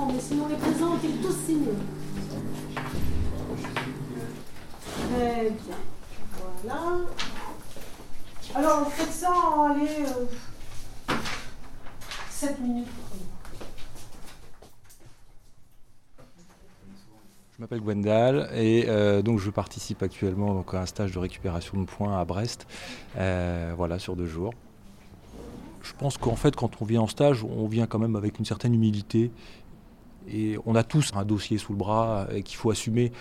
mais sinon les présents ont-ils tous signé Très bien. Voilà. Alors, faites ça en aller 7 minutes. Je m'appelle Gwendal et euh, donc je participe actuellement donc, à un stage de récupération de points à Brest, euh, voilà, sur deux jours. Je pense qu'en fait, quand on vient en stage, on vient quand même avec une certaine humilité et on a tous un dossier sous le bras et qu'il faut assumer.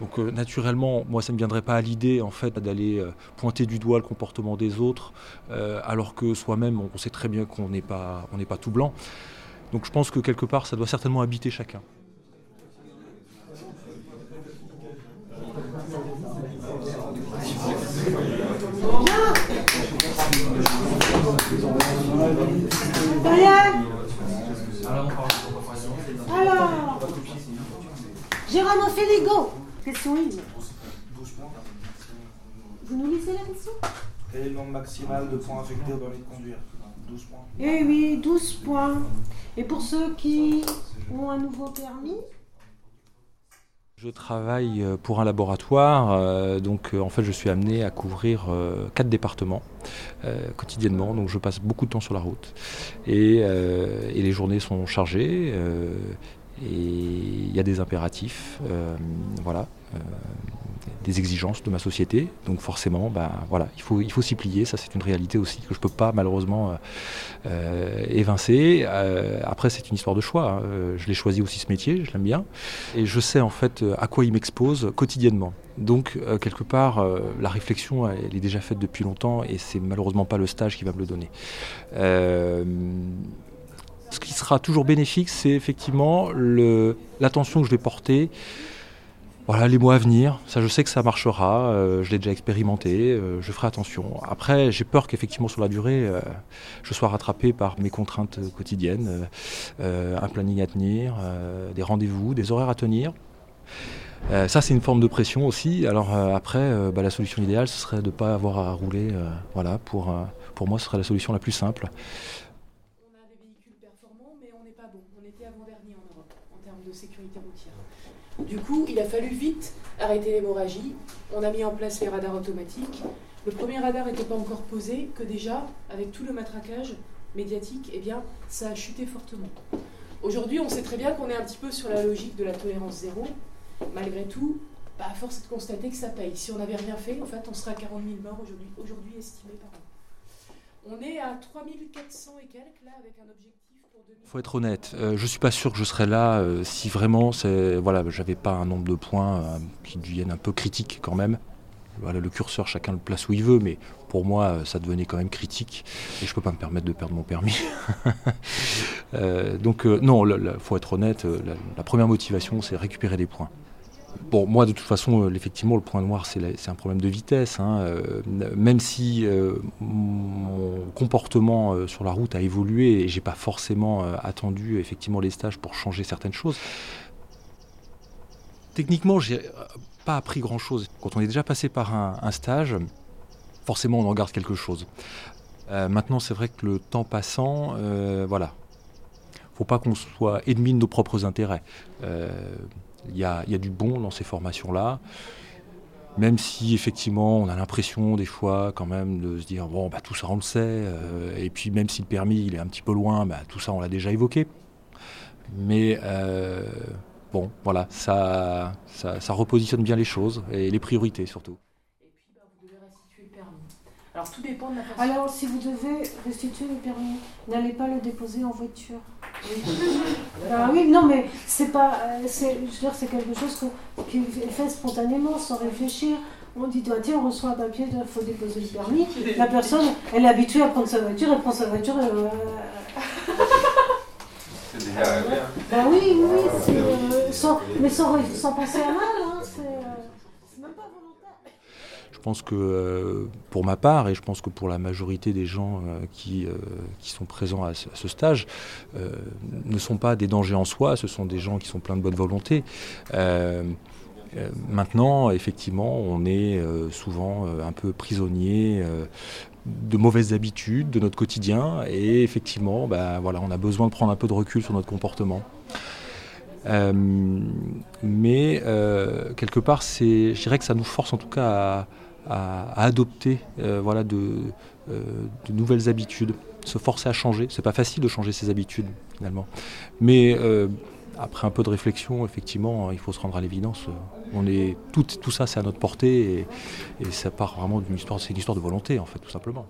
Donc euh, naturellement, moi ça ne me viendrait pas à l'idée en fait d'aller pointer du doigt le comportement des autres, alors que soi-même on sait très bien qu'on n'est pas, pas tout blanc. Donc je pense que quelque part ça doit certainement habiter chacun. Alors, Gérard Féligo, question 1. Vous nous lisez la question Quel est le nombre maximal de points affectés au permis de conduire 12 points. Eh oui, 12 points. Et pour ceux qui ont un nouveau permis? Je travaille euh, pour un laboratoire, euh, donc euh, en fait je suis amené à couvrir quatre départements quotidiennement, donc je passe beaucoup de temps sur la route et, et les journées sont chargées et il y a des impératifs, voilà des exigences de ma société. Donc forcément, bah, voilà, il faut, il faut s'y plier. Ça, c'est une réalité aussi que je ne peux pas malheureusement euh, euh, évincer. Euh, après, c'est une histoire de choix. Hein. Je l'ai choisi aussi ce métier, je l'aime bien. Et je sais en fait à quoi il m'expose quotidiennement. Donc, quelque part, la réflexion, elle, est déjà faite depuis longtemps et c'est malheureusement pas le stage qui va me le donner. Ce qui sera toujours bénéfique, c'est effectivement l'attention que je vais porter voilà, les mois à venir, ça je sais que ça marchera, euh, je l'ai déjà expérimenté, euh, je ferai attention. Après, j'ai peur qu'effectivement sur la durée, euh, je sois rattrapé par mes contraintes quotidiennes, un planning à tenir, des rendez-vous, des horaires à tenir. ça, c'est une forme de pression aussi. Alors après, bah, la solution idéale, ce serait de ne pas avoir à rouler. voilà, pour, pour moi, ce serait la solution la plus simple. On a des véhicules performants, mais on n'est pas bon. On était avant-dernier en Europe en termes de Du coup, il a fallu vite arrêter l'hémorragie. On a mis en place les radars automatiques. Le premier radar n'était pas encore posé, que déjà, avec tout le matraquage médiatique, eh bien, ça a chuté fortement. Aujourd'hui, on sait très bien qu'on est un petit peu sur la logique de la tolérance zéro. Malgré tout, bah, à force de constater que ça paye. Si on n'avait rien fait, en fait, on serait à 40 000 morts aujourd'hui, estimés par an. On est à 3400 et quelques, là, avec un objectif. Il faut être honnête, je euh, je suis pas sûr que je serais là euh, si vraiment voilà, j'avais pas un nombre de points euh, qui deviennent un peu critiques quand même. Voilà, le curseur, chacun le place où il veut, mais pour moi, ça devenait quand même critique et je peux pas me permettre de perdre mon permis. donc non, il faut être honnête, la première motivation, c'est récupérer des points. Bon, moi, de toute façon, effectivement, le point noir, c'est un problème de vitesse. Hein, même si comportement sur la route a évolué et j'ai pas forcément attendu effectivement les stages pour changer certaines choses. Techniquement, j'ai pas appris grand-chose. Quand on est déjà passé par un, stage, forcément, on en garde quelque chose. maintenant, c'est vrai que le temps passant, voilà, faut pas qu'on soit ennemi de nos propres intérêts. Il y a, du bon dans ces formations-là. Même si effectivement on a l'impression des fois quand même de se dire bon bah tout ça on le sait euh, et puis même si le permis il est un petit peu loin bah, tout ça on l'a déjà évoqué mais euh, bon voilà ça, ça repositionne bien les choses et les priorités surtout. Alors tout dépend de la façon. Alors si vous devez restituer le permis, n'allez pas le déposer en voiture. Oui, ah oui non mais c'est pas, euh, c'est, je veux dire c'est quelque chose qui est fait spontanément, sans réfléchir. On dit, doit dire, on reçoit un papier, il faut déposer le permis. La personne, elle est habituée à prendre sa voiture, elle prend sa voiture. Euh, c'est déjà arrivé. Hein. Bah oui, oui, c'est, euh, sans, mais sans, sans penser à mal. Hein, pense que euh, pour ma part, et je pense que pour la majorité des gens euh, qui, euh, qui sont présents à ce, stage, ne sont pas des dangers en soi, ce sont des gens qui sont pleins de bonne volonté. maintenant, effectivement, on est souvent un peu prisonnier de mauvaises habitudes, de notre quotidien, et effectivement, bah, voilà, on a besoin de prendre un peu de recul sur notre comportement. mais quelque part, je dirais que ça nous force en tout cas à, adopter voilà, de, de, nouvelles habitudes, se forcer à changer. C'est pas facile de changer ses habitudes finalement, mais après un peu de réflexion, effectivement, il faut se rendre à l'évidence. On est tout, tout ça, c'est à notre portée et, et ça part vraiment d'une histoire. C'est une histoire de volonté, en fait, tout simplement.